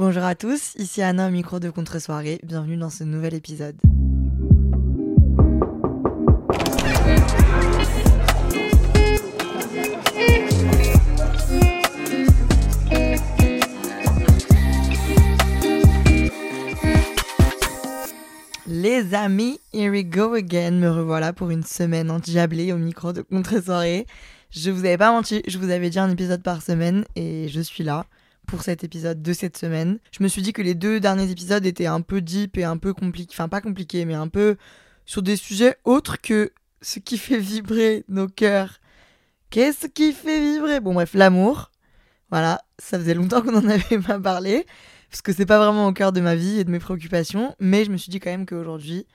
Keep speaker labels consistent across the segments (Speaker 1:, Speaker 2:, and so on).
Speaker 1: Bonjour à tous, ici Anna au micro de Contre-soirée. Bienvenue dans ce nouvel épisode. Les amis, here we go again. Me revoilà pour une semaine endiablée au micro de Contre-soirée. Je vous avais pas menti, je vous avais dit un épisode par semaine et je suis là pour cet épisode de cette semaine. Je me suis dit que les deux derniers épisodes étaient un peu deep et un peu compliqués, enfin pas compliqués, mais un peu sur des sujets autres que ce qui fait vibrer nos cœurs. Qu'est-ce qui fait vibrer? Bon bref, l'amour. Voilà, ça faisait longtemps qu'on en avait pas parlé, parce que c'est pas vraiment au cœur de ma vie et de mes préoccupations, mais je me suis dit quand même qu'aujourd'hui,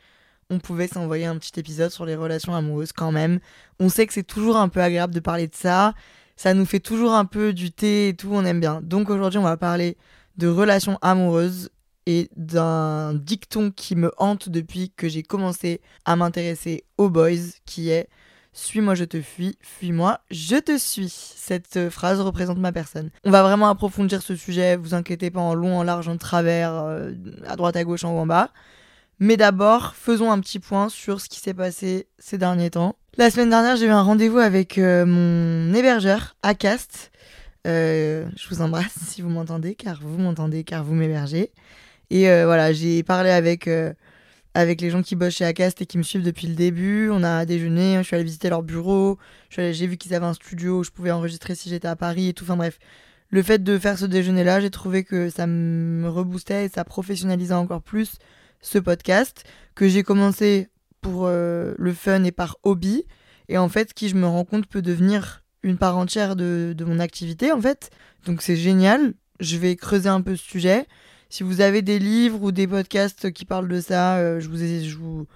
Speaker 1: on pouvait s'envoyer un petit épisode sur les relations amoureuses quand même. On sait que c'est toujours un peu agréable de parler de ça, ça nous fait toujours un peu du thé et tout, on aime bien. Donc aujourd'hui, on va parler de relations amoureuses et d'un dicton qui me hante depuis que j'ai commencé à m'intéresser aux boys, qui est Suis-moi, je te fuis, fuis-moi, je te suis. Cette phrase représente ma personne. On va vraiment approfondir ce sujet, vous inquiétez pas, en long, en large, en travers, euh, à droite, à gauche, en haut, en bas. Mais d'abord, faisons un petit point sur ce qui s'est passé ces derniers temps. La semaine dernière, j'ai eu un rendez-vous avec euh, mon hébergeur, Acast. Euh, je vous embrasse si vous m'entendez, car vous m'entendez, car vous m'hébergez. Et euh, voilà, j'ai parlé avec, avec les gens qui bossent chez Acast et qui me suivent depuis le début. On a déjeuné, je suis allée visiter leur bureau. J'ai vu qu'ils avaient un studio où je pouvais enregistrer si j'étais à Paris et tout. Enfin bref, le fait de faire ce déjeuner-là, j'ai trouvé que ça me reboostait et ça professionnalisait encore plus ce podcast que j'ai commencé pour euh, le fun et par hobby. Et en fait qui je me rends compte peut devenir une part entière de, de mon activité en fait. Donc c'est génial. Je vais creuser un peu ce sujet. Si vous avez des livres ou des podcasts qui parlent de ça euh, je, vous, je, vous,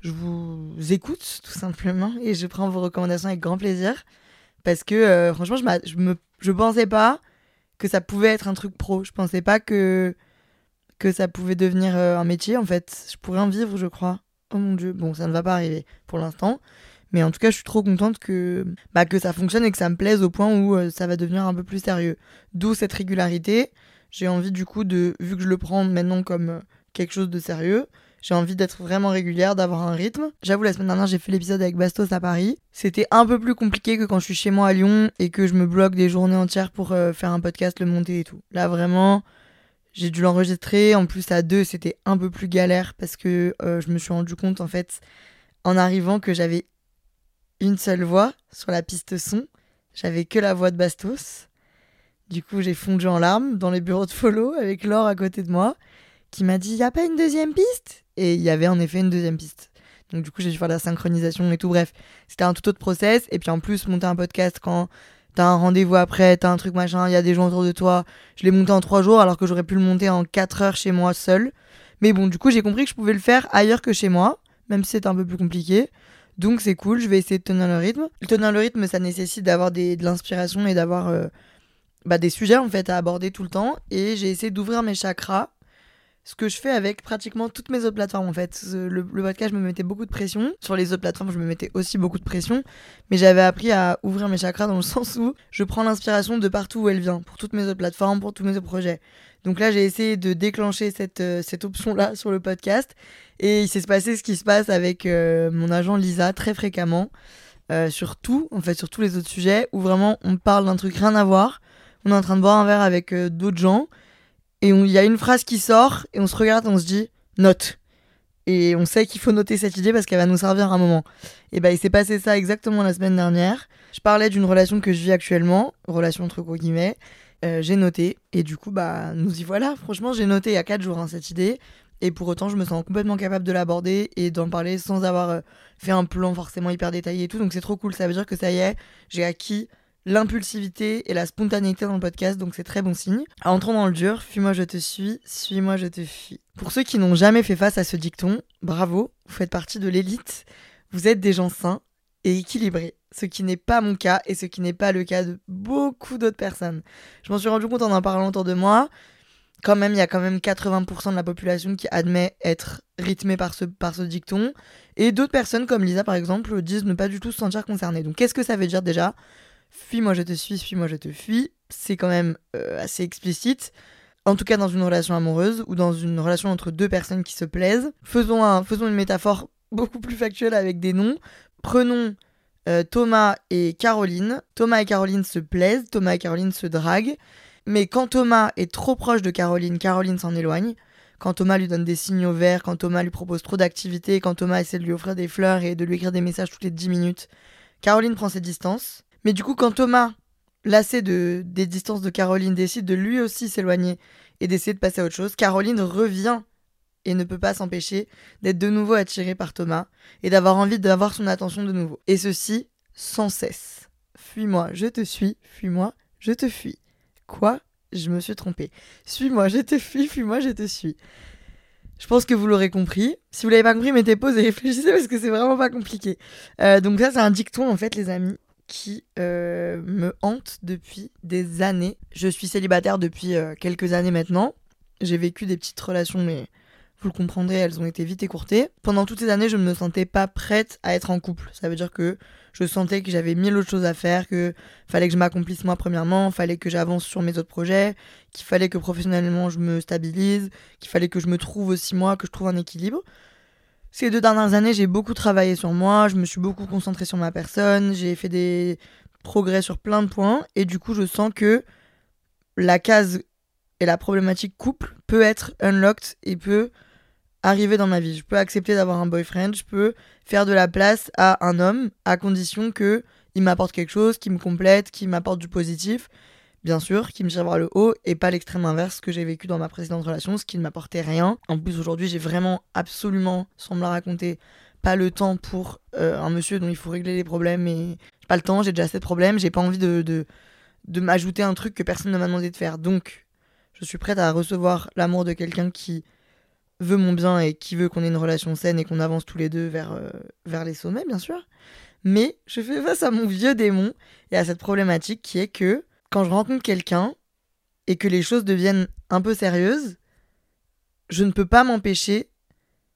Speaker 1: je vous écoute tout simplement. Et je prends vos recommandations avec grand plaisir. Parce que euh, franchement je, je me je pensais pas que ça pouvait être un truc pro. Je pensais pas que que ça pouvait devenir un métier en fait. Je pourrais en vivre je crois oh mon dieu bon ça ne va pas arriver pour l'instant mais en tout cas je suis trop contente que bah, que ça fonctionne et que ça me plaise au point où euh, ça va devenir un peu plus sérieux d'où cette régularité j'ai envie du coup de vu que je le prends maintenant comme euh, quelque chose de sérieux j'ai envie d'être vraiment régulière, d'avoir un rythme. J'avoue, la semaine dernière, j'ai fait l'épisode avec Bastos à Paris. C'était un peu plus compliqué que quand je suis chez moi à Lyon et que je me bloque des journées entières pour euh, faire un podcast, le monter et tout. Là, vraiment, j'ai dû l'enregistrer. En plus, à deux, c'était un peu plus galère parce que euh, je me suis rendu compte, en fait, en arrivant, que j'avais une seule voix sur la piste son. J'avais que la voix de Bastos. Du coup, j'ai fondu en larmes dans les bureaux de follow avec Laure à côté de moi qui m'a dit Y a pas une deuxième piste? Et il y avait en effet une deuxième piste. Donc, du coup, j'ai dû faire la synchronisation et tout. Bref, c'était un tout autre process. Et puis, en plus, monter un podcast quand t'as un rendez-vous après, t'as un truc machin, il y a des gens autour de toi. Je l'ai monté en trois jours alors que j'aurais pu le monter en quatre heures chez moi seul. Mais bon, du coup, j'ai compris que je pouvais le faire ailleurs que chez moi, même si c'est un peu plus compliqué. Donc c'est cool, je vais essayer de tenir le rythme. Tenir le rythme, ça nécessite d'avoir de l'inspiration et d'avoir euh, bah, des sujets en fait à aborder tout le temps. Et j'ai essayé d'ouvrir mes chakras, ce que je fais avec pratiquement toutes mes autres plateformes en fait. Le, podcast, je me mettais beaucoup de pression. Sur les autres plateformes, je me mettais aussi beaucoup de pression. Mais j'avais appris à ouvrir mes chakras dans le sens où je prends l'inspiration de partout où elle vient, pour toutes mes autres plateformes, pour tous mes autres projets. Donc là, j'ai essayé de déclencher cette, euh, cette option-là sur le podcast. Et il s'est passé ce qui se passe avec euh, mon agent Lisa très fréquemment. euh, sur tout, en fait, sur tous les autres sujets, où vraiment on parle d'un truc rien à voir. On est en train de boire un verre avec d'autres gens. Et il y a une phrase qui sort, et on se regarde on se dit note. Et on sait qu'il faut noter cette idée parce qu'elle va nous servir à un moment. Et bah, il s'est passé ça exactement la semaine dernière. Je parlais d'une relation que je vis actuellement, relation entre gros guillemets. Euh, j'ai noté, et du coup, bah, nous y voilà. Franchement, j'ai noté il y a 4 jours hein, cette idée. Et pour autant, je me sens complètement capable de l'aborder et d'en parler sans avoir euh, fait un plan forcément hyper détaillé et tout. Donc c'est trop cool. Ça veut dire que ça y est, j'ai acquis l'impulsivité et la spontanéité dans le podcast, donc c'est très bon signe. Entrons dans le dur, fuis-moi je te suis, suis-moi je te fuis. Pour ceux qui n'ont jamais fait face à ce dicton, bravo, vous faites partie de l'élite, vous êtes des gens sains et équilibrés, ce qui n'est pas mon cas et ce qui n'est pas le cas de beaucoup d'autres personnes. Je m'en suis rendu compte en en parlant autour de moi. Quand même, il y a quand même 80% de la population qui admet être rythmée par ce, par ce dicton. Et d'autres personnes, comme Lisa par exemple, disent ne pas du tout se sentir concernées. Donc qu'est-ce que ça veut dire déjà? Fuis-moi, je te suis, fuis-moi, je te fuis. C'est quand même euh, assez explicite. En tout cas, dans une relation amoureuse ou dans une relation entre deux personnes qui se plaisent. Faisons, un, faisons une métaphore beaucoup plus factuelle avec des noms. Prenons euh, Thomas et Caroline. Thomas et Caroline se plaisent, Thomas et Caroline se draguent. Mais quand Thomas est trop proche de Caroline, Caroline s'en éloigne. Quand Thomas lui donne des signaux verts, quand Thomas lui propose trop d'activités, quand Thomas essaie de lui offrir des fleurs et de lui écrire des messages toutes les 10 minutes, Caroline prend ses distances. Mais du coup, quand Thomas, lassé de, des distances de Caroline, décide de lui aussi s'éloigner et d'essayer de passer à autre chose, Caroline revient et ne peut pas s'empêcher d'être de nouveau attirée par Thomas et d'avoir envie d'avoir son attention de nouveau. Et ceci sans cesse. Fuis-moi, je te suis, fuis-moi, je te fuis. Quoi? Je me suis trompée. Suis-moi, je te fuis, fuis-moi, je te suis. Je pense que vous l'aurez compris. Si vous l'avez pas compris, mettez pause et réfléchissez parce que c'est vraiment pas compliqué. Euh, donc ça, c'est un dicton en fait, les amis qui euh, me hante depuis des années. Je suis célibataire depuis euh, quelques années maintenant. J'ai vécu des petites relations, mais vous le comprendrez, elles ont été vite écourtées. Pendant toutes ces années, je ne me sentais pas prête à être en couple. Ça veut dire que je sentais que j'avais mille autres choses à faire, que fallait que je m'accomplisse moi premièrement, fallait que j'avance sur mes autres projets, qu'il fallait que professionnellement je me stabilise, qu'il fallait que je me trouve aussi moi, que je trouve un équilibre. Ces deux dernières années, j'ai beaucoup travaillé sur moi, je me suis beaucoup concentrée sur ma personne, j'ai fait des progrès sur plein de points, et du coup, je sens que la case et la problématique couple peut être unlocked et peut arriver dans ma vie. Je peux accepter d'avoir un boyfriend, je peux faire de la place à un homme à condition que il m'apporte quelque chose, qui me complète, qui m'apporte du positif, bien sûr, qui me tire vers le haut et pas l'extrême inverse que j'ai vécu dans ma précédente relation, ce qui ne m'apportait rien. En plus aujourd'hui, j'ai vraiment absolument, sans me la raconter, pas le temps pour euh, un monsieur dont il faut régler les problèmes et j'ai pas le temps, j'ai déjà assez de problèmes, j'ai pas envie de, de, m'ajouter un truc que personne ne m'a demandé de faire. Donc, je suis prête à recevoir l'amour de quelqu'un qui veut mon bien et qui veut qu'on ait une relation saine et qu'on avance tous les deux vers, euh, vers les sommets, bien sûr. Mais je fais face à mon vieux démon et à cette problématique qui est que quand je rencontre quelqu'un et que les choses deviennent un peu sérieuses, je ne peux pas m'empêcher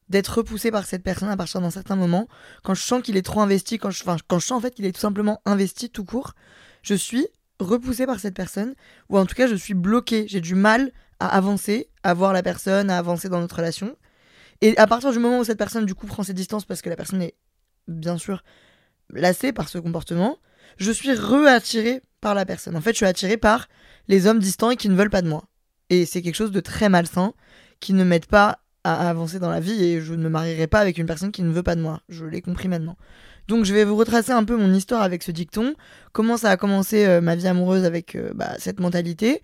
Speaker 1: d'être repoussé par cette personne à partir d'un certain moment. Quand je sens qu'il est trop investi, quand je, sens en fait qu'il est tout simplement investi tout court, je suis repoussé par cette personne, ou en tout cas je suis bloqué, j'ai du mal à avancer, à voir la personne, à avancer dans notre relation. Et à partir du moment où cette personne du coup prend ses distances parce que la personne est bien sûr lassée par ce comportement, je suis re-attiré par la personne. En fait, je suis attiré par les hommes distants et qui ne veulent pas de moi. Et c'est quelque chose de très malsain qui ne m'aide pas à avancer dans la vie et je ne me marierai pas avec une personne qui ne veut pas de moi. Je l'ai compris maintenant. Donc je vais vous retracer un peu mon histoire avec ce dicton, comment ça a commencé euh, ma vie amoureuse avec euh, bah, cette mentalité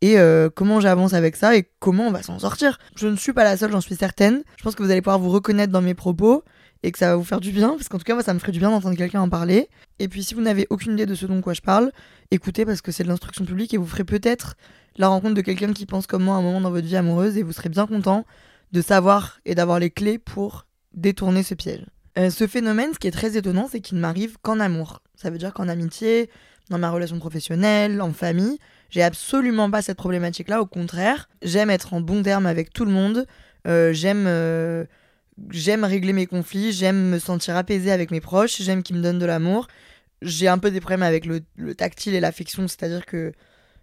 Speaker 1: et euh, comment j'avance avec ça et comment on va s'en sortir. Je ne suis pas la seule, j'en suis certaine. Je pense que vous allez pouvoir vous reconnaître dans mes propos et que ça va vous faire du bien, parce qu'en tout cas moi ça me ferait du bien d'entendre quelqu'un en parler. Et puis si vous n'avez aucune idée de ce dont quoi je parle, écoutez parce que c'est de l'instruction publique et vous ferez peut-être la rencontre de quelqu'un qui pense comme moi à un moment dans votre vie amoureuse et vous serez bien content de savoir et d'avoir les clés pour détourner ce piège. Euh, ce phénomène, ce qui est très étonnant, c'est qu'il ne m'arrive qu'en amour. Ça veut dire qu'en amitié, dans ma relation professionnelle, en famille, j'ai absolument pas cette problématique-là. Au contraire, j'aime être en bon terme avec tout le monde. Euh, j'aime euh, j'aime régler mes conflits. J'aime me sentir apaisée avec mes proches. J'aime qu'ils me donnent de l'amour. J'ai un peu des problèmes avec le, le tactile et l'affection, c'est-à-dire que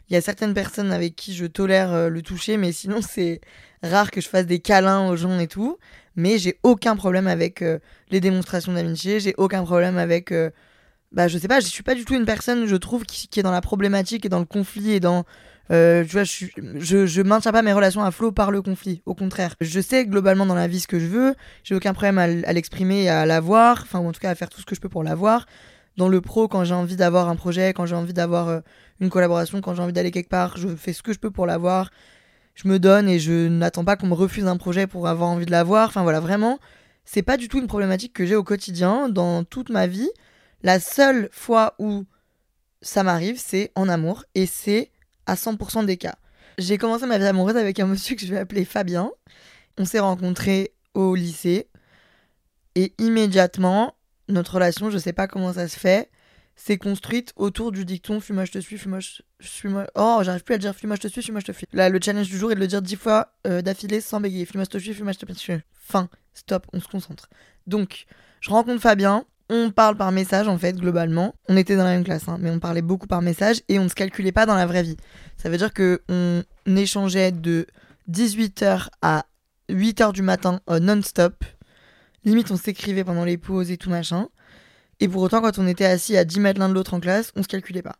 Speaker 1: il y a certaines personnes avec qui je tolère le toucher, mais sinon c'est rare que je fasse des câlins aux gens et tout mais j'ai aucun problème avec euh, les démonstrations d'amitié, j'ai aucun problème avec. Euh, bah, je sais pas, je suis pas du tout une personne, je trouve, qui, est dans la problématique et dans le conflit et dans. Euh, je, maintiens pas mes relations à flot par le conflit. Au contraire, je sais globalement dans la vie ce que je veux. J'ai aucun problème à, l'exprimer et à l'avoir. Enfin, en tout cas, à faire tout ce que je peux pour l'avoir. Dans le pro, quand j'ai envie d'avoir un projet, quand j'ai envie d'avoir une collaboration, quand j'ai envie d'aller quelque part, je fais ce que je peux pour l'avoir je me donne et je n'attends pas qu'on me refuse un projet pour avoir envie de l'avoir. Enfin voilà, vraiment, c'est pas du tout une problématique que j'ai au quotidien, dans toute ma vie. La seule fois où ça m'arrive, c'est en amour et c'est à 100% des cas. J'ai commencé ma vie amoureuse avec un monsieur que je vais appeler Fabien. On s'est rencontrés au lycée et immédiatement, notre relation, je sais pas comment ça se fait, s'est construite autour du dicton fuis-moi je te suis, fuis-moi je suis-moi. Oh, j'arrive plus à dire fuis-moi je te suis, fuis-moi je te fuis. Là, le challenge du jour est de le dire dix fois euh, d'affilée sans bégayer. Fuis-moi je te suis, fuis-moi je te suis. Fin, stop, on se concentre. Donc, je rencontre Fabien, on parle par message en fait, globalement. On était dans la même classe, hein, mais on parlait beaucoup par message et on ne se calculait pas dans la vraie vie. Ça veut dire que on échangeait de 18h à 8h du matin euh, non-stop. Limite, on s'écrivait pendant les pauses et tout machin. Et pour autant, quand on était assis à 10 mètres l'un de l'autre en classe, on se calculait pas.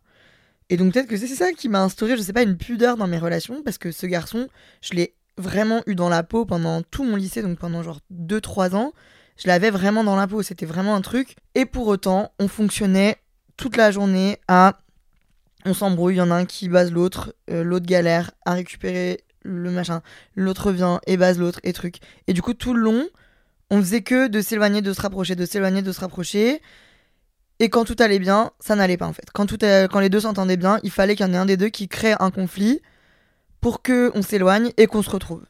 Speaker 1: Et donc peut-être que c'est ça qui m'a instauré, je sais pas, une pudeur dans mes relations, parce que ce garçon, je l'ai vraiment eu dans la peau pendant tout mon lycée, donc pendant genre 2-3 ans. Je l'avais vraiment dans la peau, c'était vraiment un truc. Et pour autant, on fonctionnait toute la journée à... On s'embrouille, il y en a un qui base l'autre, euh, l'autre galère à récupérer le machin, l'autre vient et base l'autre et truc. Et du coup, tout le long, on faisait que de s'éloigner, de se rapprocher, de s'éloigner, de se rapprocher. Et quand tout allait bien, ça n'allait pas en fait. Quand, tout quand les deux s'entendaient bien, il fallait qu'il y en ait un des deux qui crée un conflit pour que on s'éloigne et qu'on se retrouve.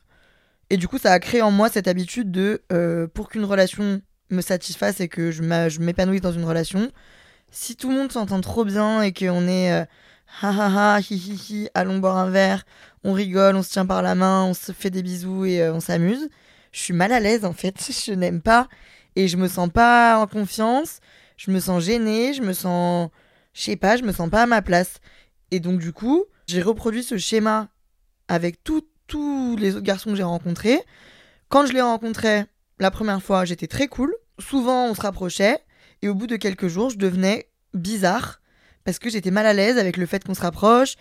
Speaker 1: Et du coup, ça a créé en moi cette habitude de, euh, pour qu'une relation me satisfasse et que je m'épanouisse dans une relation, si tout le monde s'entend trop bien et qu'on est euh, ha hi hi hi, allons boire un verre, on rigole, on se tient par la main, on se fait des bisous et euh, on s'amuse, je suis mal à l'aise en fait. Je n'aime pas et je me sens pas en confiance, je me sens gênée, je me sens. Je sais pas, je me sens pas à ma place. Et donc, du coup, j'ai reproduit ce schéma avec tous les autres garçons que j'ai rencontrés. Quand je les rencontrais la première fois, j'étais très cool. Souvent, on se rapprochait. Et au bout de quelques jours, je devenais bizarre. Parce que j'étais mal à l'aise avec le fait qu'on se rapproche.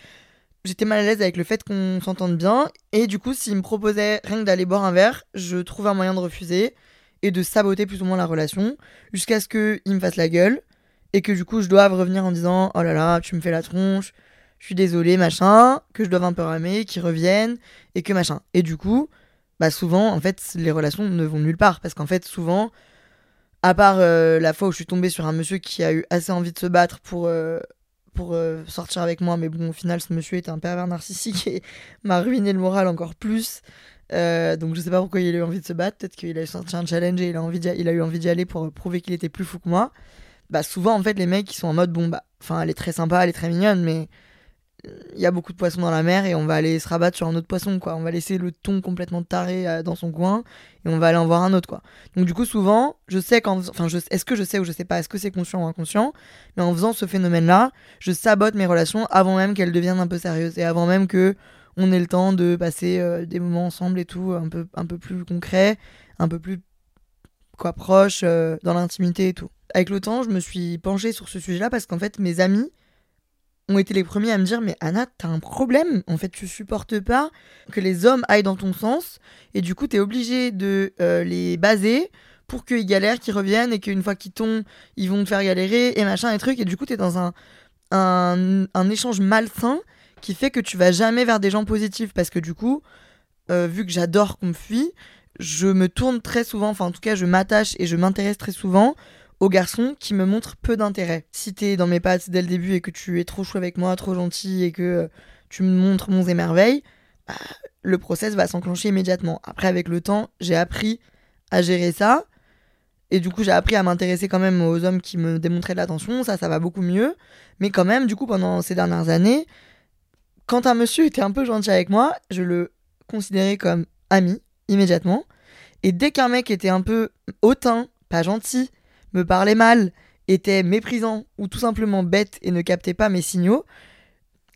Speaker 1: J'étais mal à l'aise avec le fait qu'on s'entende bien. Et du coup, s'il me proposait rien que d'aller boire un verre, je trouvais un moyen de refuser et de saboter plus ou moins la relation jusqu'à ce qu'il me fasse la gueule et que du coup je doive revenir en disant oh là là tu me fais la tronche je suis désolé machin que je doive un peu ramer qu'il revienne et que machin. Et du coup bah souvent en fait les relations ne vont nulle part parce qu'en fait souvent à part euh, la fois où je suis tombée sur un monsieur qui a eu assez envie de se battre pour euh, pour euh, sortir avec moi mais bon au final ce monsieur était un pervers narcissique et m'a ruiné le moral encore plus. Donc je sais pas pourquoi il a eu envie de se battre, peut-être qu'il a sorti un challenge et il a, envie il a eu envie d'y aller pour prouver qu'il était plus fou que moi. Bah souvent en fait les mecs qui sont en mode bon bah enfin elle est très sympa, elle est très mignonne mais il y a beaucoup de poissons dans la mer et on va aller se rabattre sur un autre poisson quoi. On va laisser le ton complètement taré euh, dans son coin et on va aller en voir un autre quoi. Donc du coup souvent, je sais quand enfin je... est-ce que je sais ou je sais pas, est-ce que c'est conscient ou inconscient, mais en faisant ce phénomène là, je sabote mes relations avant même qu'elles deviennent un peu sérieuses et avant même que on ait le temps de passer euh, des moments ensemble et tout, un peu, un peu plus concret, un peu plus quoi proche euh, dans l'intimité et tout. Avec le temps, je me suis penchée sur ce sujet-là parce qu'en fait, mes amis ont été les premiers à me dire mais Anna, t'as un problème. En fait, tu supportes pas que les hommes aillent dans ton sens et du coup, t'es obligé de euh, les baser pour qu'ils galèrent, qu'ils reviennent et qu'une fois qu'ils tombent, ils vont te faire galérer et machin et trucs. Et du coup, t'es dans un, un, un échange malsain qui fait que tu vas jamais vers des gens positifs parce que du coup, euh, vu que j'adore qu'on me fuit, je me tourne très souvent, enfin en tout cas je m'attache et je m'intéresse très souvent aux garçons qui me montrent peu d'intérêt. Si t'es dans mes pattes dès le début et que tu es trop chou avec moi, trop gentil et que euh, tu me montres mon émerveilles, bah, le process va s'enclencher immédiatement. Après avec le temps, j'ai appris à gérer ça. Et du coup, j'ai appris à m'intéresser quand même aux hommes qui me démontraient de l'attention. Ça, ça va beaucoup mieux. Mais quand même, du coup, pendant ces dernières années, quand un monsieur était un peu gentil avec moi, je le considérais comme ami immédiatement. Et dès qu'un mec était un peu hautain, pas gentil, me parlait mal, était méprisant ou tout simplement bête et ne captait pas mes signaux,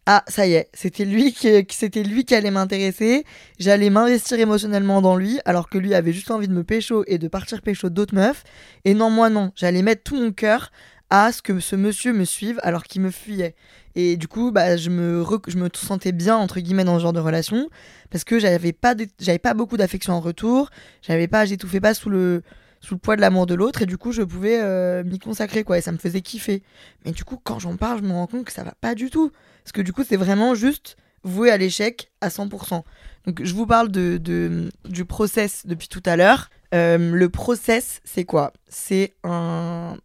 Speaker 1: ah ça y est, c'était lui qui c'était lui qui allait m'intéresser, j'allais m'investir émotionnellement dans lui alors que lui avait juste envie de me pécho et de partir pécho d'autres meufs. Et non moi non, j'allais mettre tout mon cœur à ce que ce monsieur me suive alors qu'il me fuyait. Et du coup, bah, je, me je me sentais bien, entre guillemets, dans ce genre de relation, parce que j'avais pas, j'avais pas beaucoup d'affection en retour, j'avais pas, j'étouffais pas sous le, sous le poids de l'amour de l'autre, et du coup, je pouvais euh, m'y consacrer, quoi, et ça me faisait kiffer. Mais du coup, quand j'en parle, je me rends compte que ça va pas du tout. Parce que du coup, c'est vraiment juste voué à l'échec à 100%. Donc, je vous parle de, du process depuis tout à l'heure. Euh, le process, c'est quoi? C'est un,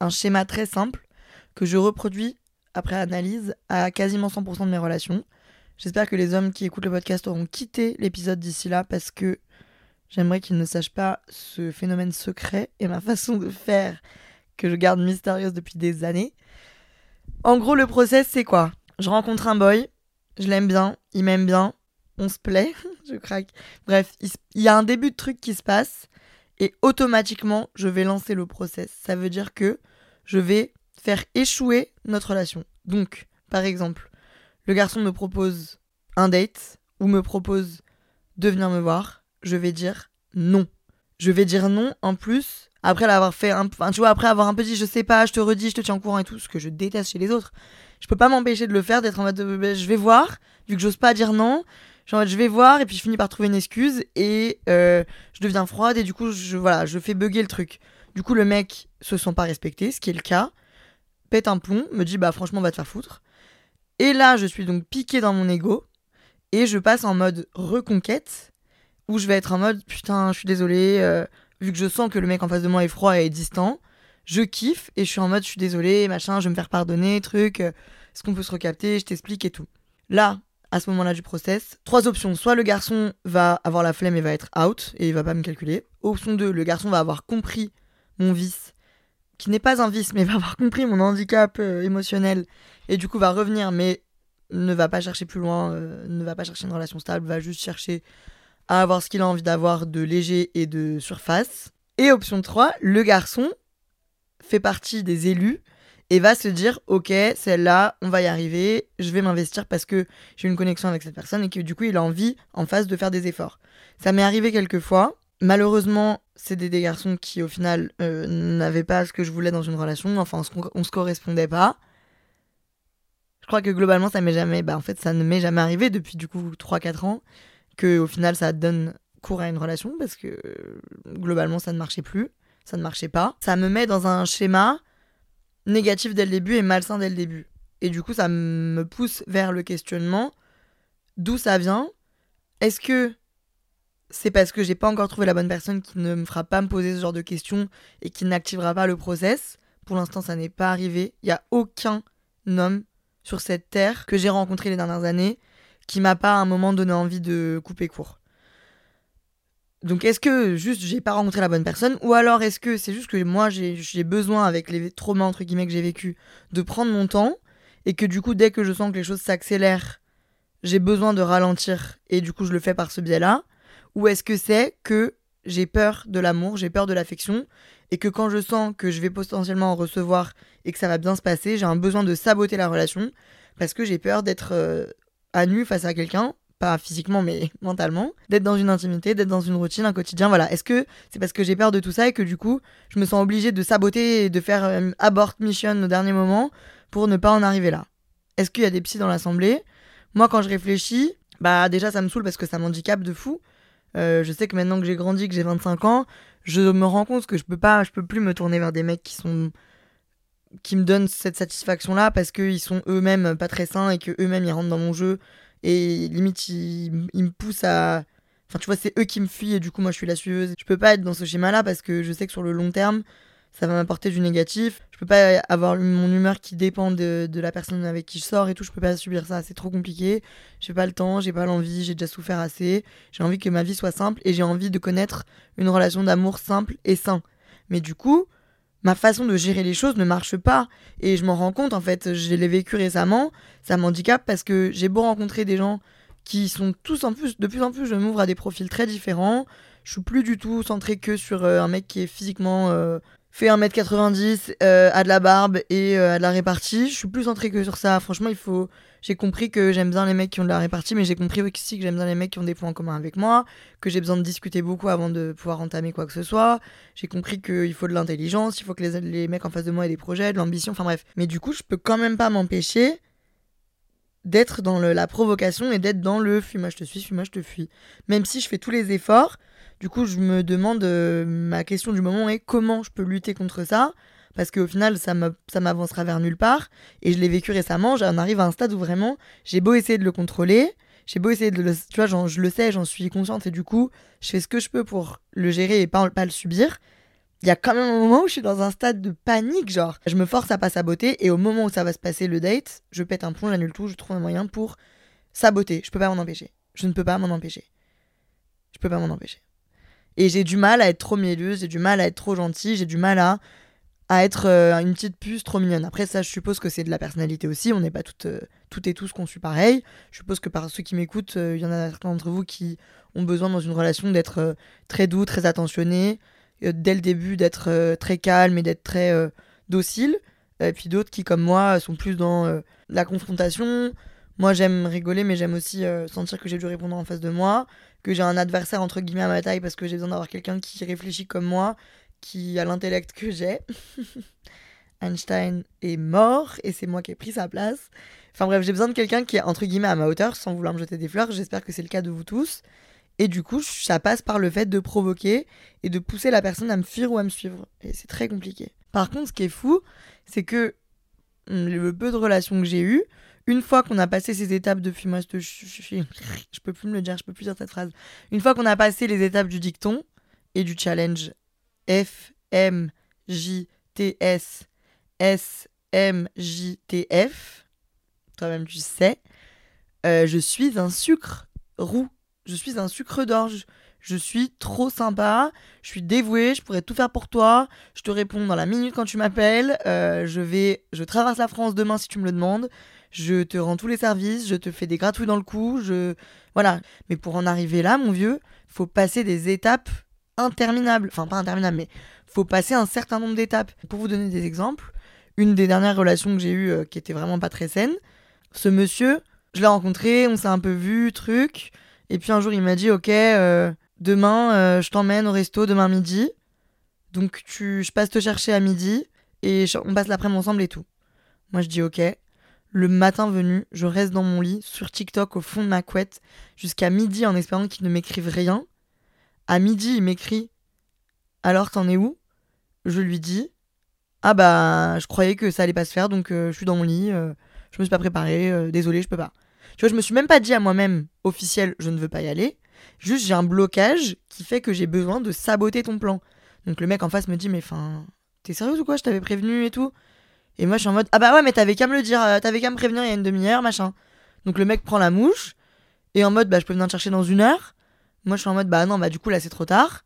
Speaker 1: un schéma très simple que je reproduis après analyse, à quasiment 100% de mes relations. J'espère que les hommes qui écoutent le podcast auront quitté l'épisode d'ici là parce que j'aimerais qu'ils ne sachent pas ce phénomène secret et ma façon de faire que je garde mystérieuse depuis des années. En gros, le process, c'est quoi? Je rencontre un boy, je l'aime bien, il m'aime bien, on se plaît, je craque. Bref, il y a un début de truc qui se passe et automatiquement, je vais lancer le process. Ça veut dire que je vais faire échouer notre relation. Donc, par exemple, le garçon me propose un date ou me propose de venir me voir, je vais dire non. Je vais dire non en plus après l'avoir fait un enfin tu vois après avoir un peu dit je sais pas, je te redis, je te tiens au courant et tout ce que je déteste chez les autres. Je peux pas m'empêcher de le faire d'être en mode ben, je vais voir vu que j'ose pas dire non. Genre je vais voir et puis je finis par trouver une excuse et euh, je deviens froide et du coup je voilà, je fais bugger le truc. Du coup le mec se sent pas respecté, ce qui est le cas. Pète un plomb, me dit bah franchement va te faire foutre. Et là je suis donc piqué dans mon ego et je passe en mode reconquête où je vais être en mode putain je suis désolé euh, vu que je sens que le mec en face de moi est froid et distant. Je kiffe et je suis en mode je suis désolé machin je vais me faire pardonner truc. Euh, est-ce qu'on peut se recapter Je t'explique et tout. Là, à ce moment-là du process. Trois options. Soit le garçon va avoir la flemme et va être out et il va pas me calculer. Option 2, le garçon va avoir compris mon vice, qui n'est pas un vice, mais va avoir compris mon handicap euh, émotionnel et du coup va revenir, mais ne va pas chercher plus loin, ne va pas chercher une relation stable, va juste chercher à avoir ce qu'il a envie d'avoir de léger et de surface. Et option 3, le garçon fait partie des élus et va se dire ok celle-là on va y arriver je vais m'investir parce que j'ai une connexion avec cette personne et que du coup il a envie en face de faire des efforts. Ça m'est arrivé quelques fois malheureusement c'est des, garçons qui au final euh, n'avaient pas ce que je voulais dans une relation. Enfin on se, correspondait pas. Je crois que globalement ça m'est jamais bah en fait ça ne m'est jamais arrivé depuis du coup 3-4 ans que au final ça donne cours à une relation parce que globalement ça ne marchait plus ça ne marchait pas ça me met dans un schéma négatif dès le début et malsain dès le début. Et du coup, ça me pousse vers le questionnement d'où ça vient. Est-ce que c'est parce que j'ai pas encore trouvé la bonne personne qui ne me fera pas me poser ce genre de questions et qui n'activera pas le process? Pour l'instant, ça n'est pas arrivé. Il y a aucun homme sur cette terre que j'ai rencontré les dernières années qui m'a pas à un moment donné envie de couper court. Donc est-ce que juste j'ai pas rencontré la bonne personne ou alors est-ce que c'est juste que moi j'ai besoin avec les traumas entre guillemets que j'ai vécu de prendre mon temps et que du coup dès que je sens que les choses s'accélèrent j'ai besoin de ralentir et du coup je le fais par ce biais-là? Ou est-ce que c'est que j'ai peur de l'amour, j'ai peur de l'affection et que quand je sens que je vais potentiellement en recevoir et que ça va bien se passer, j'ai un besoin de saboter la relation parce que j'ai peur d'être euh, à nu face à quelqu'un pas physiquement mais mentalement, d'être dans une intimité, d'être dans une routine, un quotidien, voilà. Est-ce que c'est parce que j'ai peur de tout ça et que du coup, je me sens obligée de saboter et de faire euh, abort mission au dernier moment pour ne pas en arriver là? Est-ce qu'il y a des psys dans l'assemblée? Moi, quand je réfléchis, bah déjà ça me saoule parce que ça m'handicape de fou. Euh, je sais que maintenant que j'ai grandi, que j'ai 25 ans, je me rends compte que je peux pas, je peux plus me tourner vers des mecs qui sont qui me donnent cette satisfaction là parce qu'ils sont eux-mêmes pas très sains et que eux-mêmes ils rentrent dans mon jeu. Et limite ils, me poussent à enfin tu vois c'est eux qui me fuient et du coup moi je suis la suiveuse je peux pas être dans ce schéma là parce que je sais que sur le long terme ça va m'apporter du négatif. Je peux pas avoir mon humeur qui dépend de, de, la personne avec qui je sors et tout. Je peux pas subir ça. C'est trop compliqué. J'ai pas le temps j'ai pas l'envie j'ai déjà souffert assez. J'ai envie que ma vie soit simple et j'ai envie de connaître une relation d'amour simple et sain. Mais du coup ma façon de gérer les choses ne marche pas. Et je m'en rends compte, en fait, je l'ai vécu récemment, ça m'handicape parce que j'ai beau rencontrer des gens qui sont tous en plus, de plus en plus, je m'ouvre à des profils très différents. Je suis plus du tout centré que sur euh, un mec qui est physiquement euh, fait 1m90, euh, a de la barbe et a de la répartie. Je suis plus centré que sur ça. Franchement, il faut j'ai compris que j'aime bien les mecs qui ont de la répartie, mais j'ai compris aussi que j'aime bien les mecs qui ont des points en commun avec moi, que j'ai besoin de discuter beaucoup avant de pouvoir entamer quoi que ce soit. J'ai compris qu'il faut de l'intelligence, il faut que les, les, mecs en face de moi aient des projets, de l'ambition, enfin bref. Mais du coup, je peux quand même pas m'empêcher d'être dans la provocation et d'être dans le fuis-moi je te suis, fuis-moi je te fuis. Même si je fais tous les efforts, du coup, je me demande, euh, ma question du moment est comment je peux lutter contre ça? Parce qu'au final, ça m'avancera vers nulle part. Et je l'ai vécu récemment, j'en arrive à un stade où vraiment, j'ai beau essayer de le contrôler, j'ai beau essayer de le. Tu vois, je le sais, j'en suis consciente, et du coup, je fais ce que je peux pour le gérer et pas, pas le subir. il y a quand même un moment où je suis dans un stade de panique, genre, je me force à pas saboter et au moment où ça va se passer le date, je pète un plomb, j'annule tout, je trouve un moyen pour saboter. Je peux pas m'en empêcher. Je ne peux pas m'en empêcher. Je peux pas m'en empêcher. Et j'ai du mal à être trop mielleuse, j'ai du mal à être trop gentille, j'ai du mal à, à être euh, une petite puce trop mignonne. Après, ça, je suppose que c'est de la personnalité aussi. On n'est pas toutes, euh, et tous conçus pareil. Je suppose que par ceux qui m'écoutent, euh, il y en a certains d'entre vous qui ont besoin dans une relation d'être très doux, très attentionné, dès le début d'être très calme et d'être très docile. Et puis d'autres qui, comme moi, sont plus dans la confrontation. Moi, j'aime rigoler, mais j'aime aussi sentir que j'ai du répondre en face de moi que j'ai un adversaire entre guillemets à ma taille parce que j'ai besoin d'avoir quelqu'un qui réfléchit comme moi, qui a l'intellect que j'ai. Einstein est mort et c'est moi qui ai pris sa place. Enfin bref, j'ai besoin de quelqu'un qui est entre guillemets à ma hauteur sans vouloir me jeter des fleurs. J'espère que c'est le cas de vous tous. Et du coup, ça passe par le fait de provoquer et de pousser la personne à me fuir ou à me suivre. Et c'est très compliqué. Par contre, ce qui est fou, c'est que hum, le peu de relations que j'ai eues, une fois qu'on a passé ces étapes de moi je, je, peux plus me le dire, je peux plus dire cette phrase. Une fois qu'on a passé les étapes du dicton et du challenge F M J T S S M J T F, toi-même tu sais, euh, je suis un sucre roux, je suis un sucre d'orge. Je suis trop sympa, je suis dévouée, je pourrais tout faire pour toi, je te réponds dans la minute quand tu m'appelles, euh, je vais, je traverse la France demain si tu me le demandes, je te rends tous les services, je te fais des gratouilles dans le cou, je voilà. Mais pour en arriver là, mon vieux, faut passer des étapes interminables, enfin pas interminables, mais faut passer un certain nombre d'étapes. Pour vous donner des exemples, une des dernières relations que j'ai eues euh, qui était vraiment pas très saine, ce monsieur, je l'ai rencontré, on s'est un peu vu, truc, et puis un jour il m'a dit ok, euh, demain euh, je t'emmène au resto demain midi, donc tu, je passe te chercher à midi et on passe l'après-midi ensemble et tout. Moi je dis ok. Le matin venu, je reste dans mon lit, sur TikTok au fond de ma couette, jusqu'à midi en espérant qu'il ne m'écrive rien. À midi, il m'écrit Alors, t'en es où? Je lui dis Ah bah, je croyais que ça allait pas se faire, donc euh, je suis dans mon lit, euh, je me suis pas préparé, euh, désolé, je peux pas. Tu vois, je me suis même pas dit à moi-même, officiel, je ne veux pas y aller. Juste, j'ai un blocage qui fait que j'ai besoin de saboter ton plan. Donc le mec en face me dit Mais enfin, t'es sérieuse ou quoi? Je t'avais prévenu et tout. Et moi, je suis en mode, ah bah ouais, mais t'avais qu'à me le dire, euh, t'avais qu'à me prévenir il y a une demi-heure, machin. Donc le mec prend la mouche, et en mode, bah je peux venir te chercher dans une heure. Moi, je suis en mode, bah non, bah du coup, là, c'est trop tard.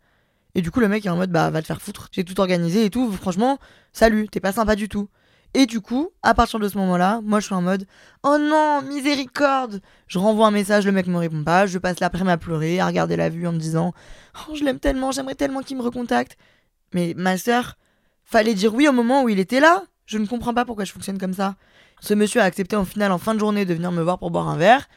Speaker 1: Et du coup, le mec est en mode, bah va te faire foutre. J'ai tout organisé et tout. Franchement, salut, t'es pas sympa du tout. Et du coup, à partir de ce moment-là, moi, je suis en mode, oh non, miséricorde. Je renvoie un message, le mec me répond pas. Je passe l'après-midi à pleurer, à regarder la vue en me disant, oh, je l'aime tellement, j'aimerais tellement qu'il me recontacte. Mais ma soeur, fallait dire oui au moment où il était là. Je ne comprends pas pourquoi je fonctionne comme ça. Ce monsieur a accepté en en fin de journée de venir me voir pour boire un verre.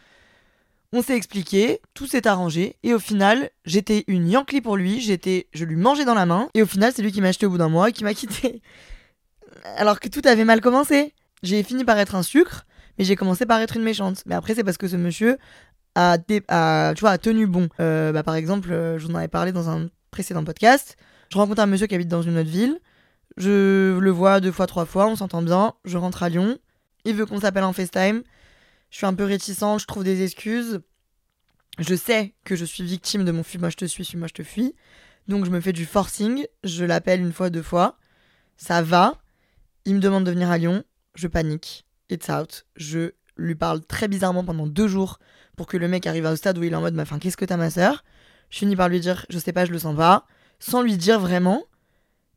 Speaker 1: On s'est expliqué, tout s'est arrangé, et au final, j'étais une Yankee pour lui, j'étais, je lui mangeais dans la main, et au final, c'est lui qui m'a acheté au bout d'un mois et qui m'a quitté. Alors que tout avait mal commencé. J'ai fini par être un sucre, mais j'ai commencé par être une méchante. Mais après, c'est parce que ce monsieur a, tu vois, a tenu bon. Euh, bah, par exemple, euh, je vous en avais parlé dans un précédent podcast. Je rencontre un monsieur qui habite dans une autre ville. Je le vois deux fois, trois fois, on s'entend bien. Je rentre à Lyon. Il veut qu'on s'appelle en FaceTime. Je suis un peu réticent, je trouve des excuses. Je sais que je suis victime de mon fuis, moi je te suis, suis moi je te fuis. Donc je me fais du forcing, je l'appelle une fois, deux fois. Ça va. Il me demande de venir à Lyon. Je panique. It's out. Je lui parle très bizarrement pendant deux jours pour que le mec arrive au stade où il est en mode, enfin, qu'est-ce que t'as ma soeur Je finis par lui dire, je sais pas, je le sens pas. Sans lui dire vraiment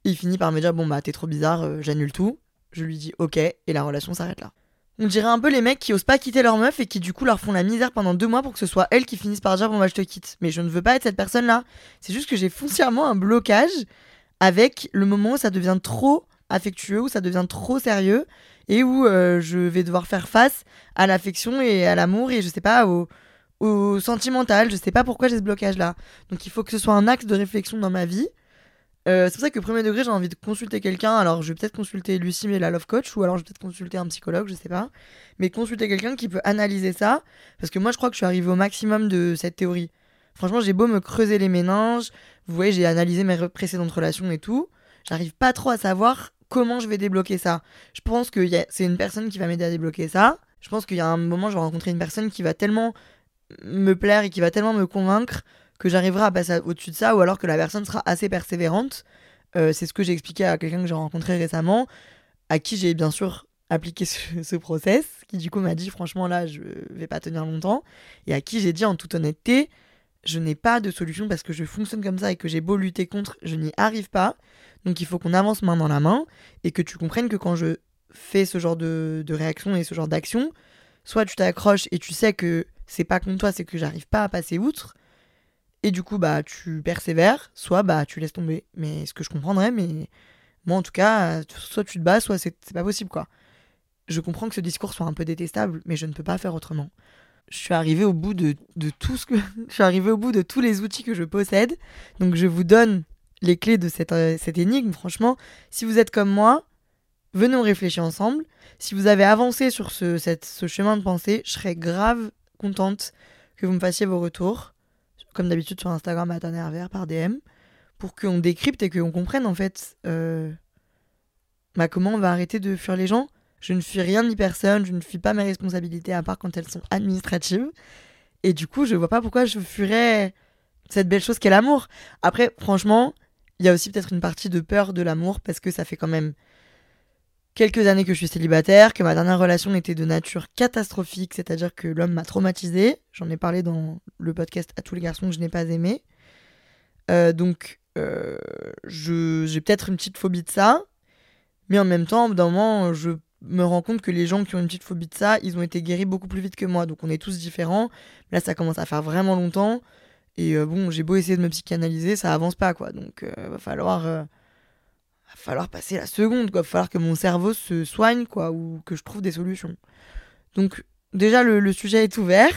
Speaker 1: il finit par me dire Bon, bah, t'es trop bizarre, euh, j'annule tout. Je lui dis Ok, et la relation s'arrête là. On dirait un peu les mecs qui osent pas quitter leur meuf et qui du coup leur font la misère pendant deux mois pour que ce soit elle qui finisse par dire Bon, bah, je te quitte. Mais je ne veux pas être cette personne-là. C'est juste que j'ai foncièrement un blocage avec le moment où ça devient trop affectueux, où ça devient trop sérieux et où euh, je vais devoir faire face à l'affection et à l'amour et je sais pas, au, au sentimental. Je sais pas pourquoi j'ai ce blocage-là. Donc il faut que ce soit un axe de réflexion dans ma vie euh, c'est pour ça que premier degré, j'ai envie de consulter quelqu'un. Alors, je vais peut-être consulter Lucie, mais la love coach, ou alors je vais peut-être consulter un psychologue, je sais pas. Mais consulter quelqu'un qui peut analyser ça, parce que moi, je crois que je suis arrivée au maximum de cette théorie. Franchement, j'ai beau me creuser les méninges, vous voyez, j'ai analysé mes précédentes relations et tout. J'arrive pas trop à savoir comment je vais débloquer ça. Je pense que c'est une personne qui va m'aider à débloquer ça. Je pense qu'il y a un moment, je vais rencontrer une personne qui va tellement me plaire et qui va tellement me convaincre que j'arriverai à passer au-dessus de ça, ou alors que la personne sera assez persévérante Euh, c'est ce que j'ai expliqué à quelqu'un que j'ai rencontré récemment, à qui j'ai bien sûr appliqué ce, ce process, qui du coup m'a dit franchement là je vais pas tenir longtemps, et à qui j'ai dit en toute honnêteté, je n'ai pas de solution parce que je fonctionne comme ça et que j'ai beau lutter contre, je n'y arrive pas. Donc il faut qu'on avance main dans la main et que tu comprennes que quand je fais ce genre de, de réaction et ce genre d'action, soit tu t'accroches et tu sais que c'est pas contre toi, c'est que j'arrive pas à passer outre. Et du coup, bah, tu persévères, soit bah, tu laisses tomber. Mais ce que je comprendrais, mais moi en tout cas, soit tu te bats, soit c'est pas possible quoi. Je comprends que ce discours soit un peu détestable, mais je ne peux pas faire autrement. Je suis arrivée au bout de, de tout ce que. je suis arrivée au bout de tous les outils que je possède. Donc je vous donne les clés de cette, euh, cette énigme. Franchement, si vous êtes comme moi, venez on réfléchir ensemble. Si vous avez avancé sur ce, cette, ce chemin de pensée, je serais grave contente que vous me fassiez vos retours, comme d'habitude sur Instagram à Tannervers par DM, pour qu'on décrypte et qu'on comprenne en fait euh, bah, comment on va arrêter de fuir les gens. Je ne fuis rien ni personne, je ne fuis pas mes responsabilités à part quand elles sont administratives. Et du coup, je vois pas pourquoi je fuirais cette belle chose qu'est l'amour. Après, franchement, il y a aussi peut-être une partie de peur de l'amour parce que ça fait quand même quelques années que je suis célibataire, que ma dernière relation était de nature catastrophique, c'est-à-dire que l'homme m'a traumatisée. J'en ai parlé dans le podcast à tous les garçons que je n'ai pas aimés. Euh, donc, euh, j'ai peut-être une petite phobie de ça, mais en même temps, d'un moment, je me rends compte que les gens qui ont une petite phobie de ça, ils ont été guéris beaucoup plus vite que moi. Donc, on est tous différents. Là, ça commence à faire vraiment longtemps. Et euh, bon, j'ai beau essayer de me psychanalyser, ça avance pas, quoi. Donc, euh, va falloir, euh, va falloir passer la seconde, quoi. Va falloir que mon cerveau se soigne, quoi, ou que je trouve des solutions. Donc, déjà, le, sujet est ouvert.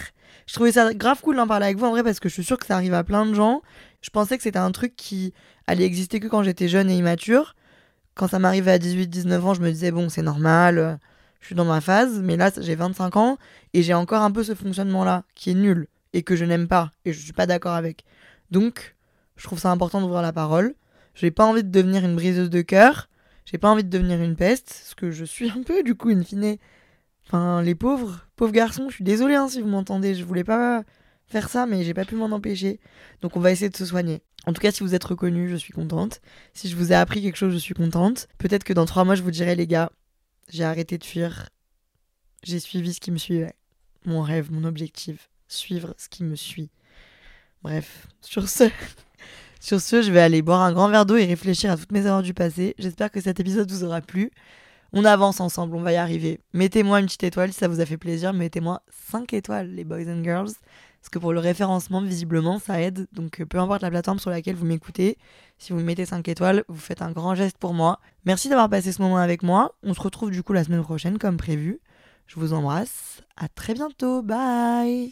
Speaker 1: Je trouvais ça grave cool d'en parler avec vous, en vrai, parce que je suis sûre que ça arrive à plein de gens. Je pensais que c'était un truc qui allait exister que quand j'étais jeune et immature. Quand ça m'arrivait à 18-19 ans, je me disais, bon, c'est normal, je suis dans ma phase. Mais là, j'ai 25 ans et j'ai encore un peu ce fonctionnement-là, qui est nul et que je n'aime pas et je suis pas d'accord avec. Donc, je trouve ça important d'ouvrir la parole. J'ai pas envie de devenir une briseuse de cœur. J'ai pas envie de devenir une peste, ce que je suis un peu du coup, in fine. Enfin, les pauvres, pauvres garçons, je suis désolée hein, si vous m'entendez. Je voulais pas faire ça, mais j'ai pas pu m'en empêcher. Donc, on va essayer de se soigner. En tout cas, si vous êtes reconnus, je suis contente. Si je vous ai appris quelque chose, je suis contente. Peut-être que dans trois mois, je vous dirai, les gars, j'ai arrêté de fuir. J'ai suivi ce qui me suivait. Mon rêve, mon objectif suivre ce qui me suit. Bref, sur ce, sur ce, je vais aller boire un grand verre d'eau et réfléchir à toutes mes erreurs du passé. J'espère que cet épisode vous aura plu. On avance ensemble, on va y arriver. Mettez-moi une petite étoile si ça vous a fait plaisir. Mettez-moi 5 étoiles, les boys and girls. Parce que pour le référencement, visiblement, ça aide. Donc peu importe la plateforme sur laquelle vous m'écoutez, si vous me mettez 5 étoiles, vous faites un grand geste pour moi. Merci d'avoir passé ce moment avec moi. On se retrouve du coup la semaine prochaine, comme prévu. Je vous embrasse. À très bientôt. Bye.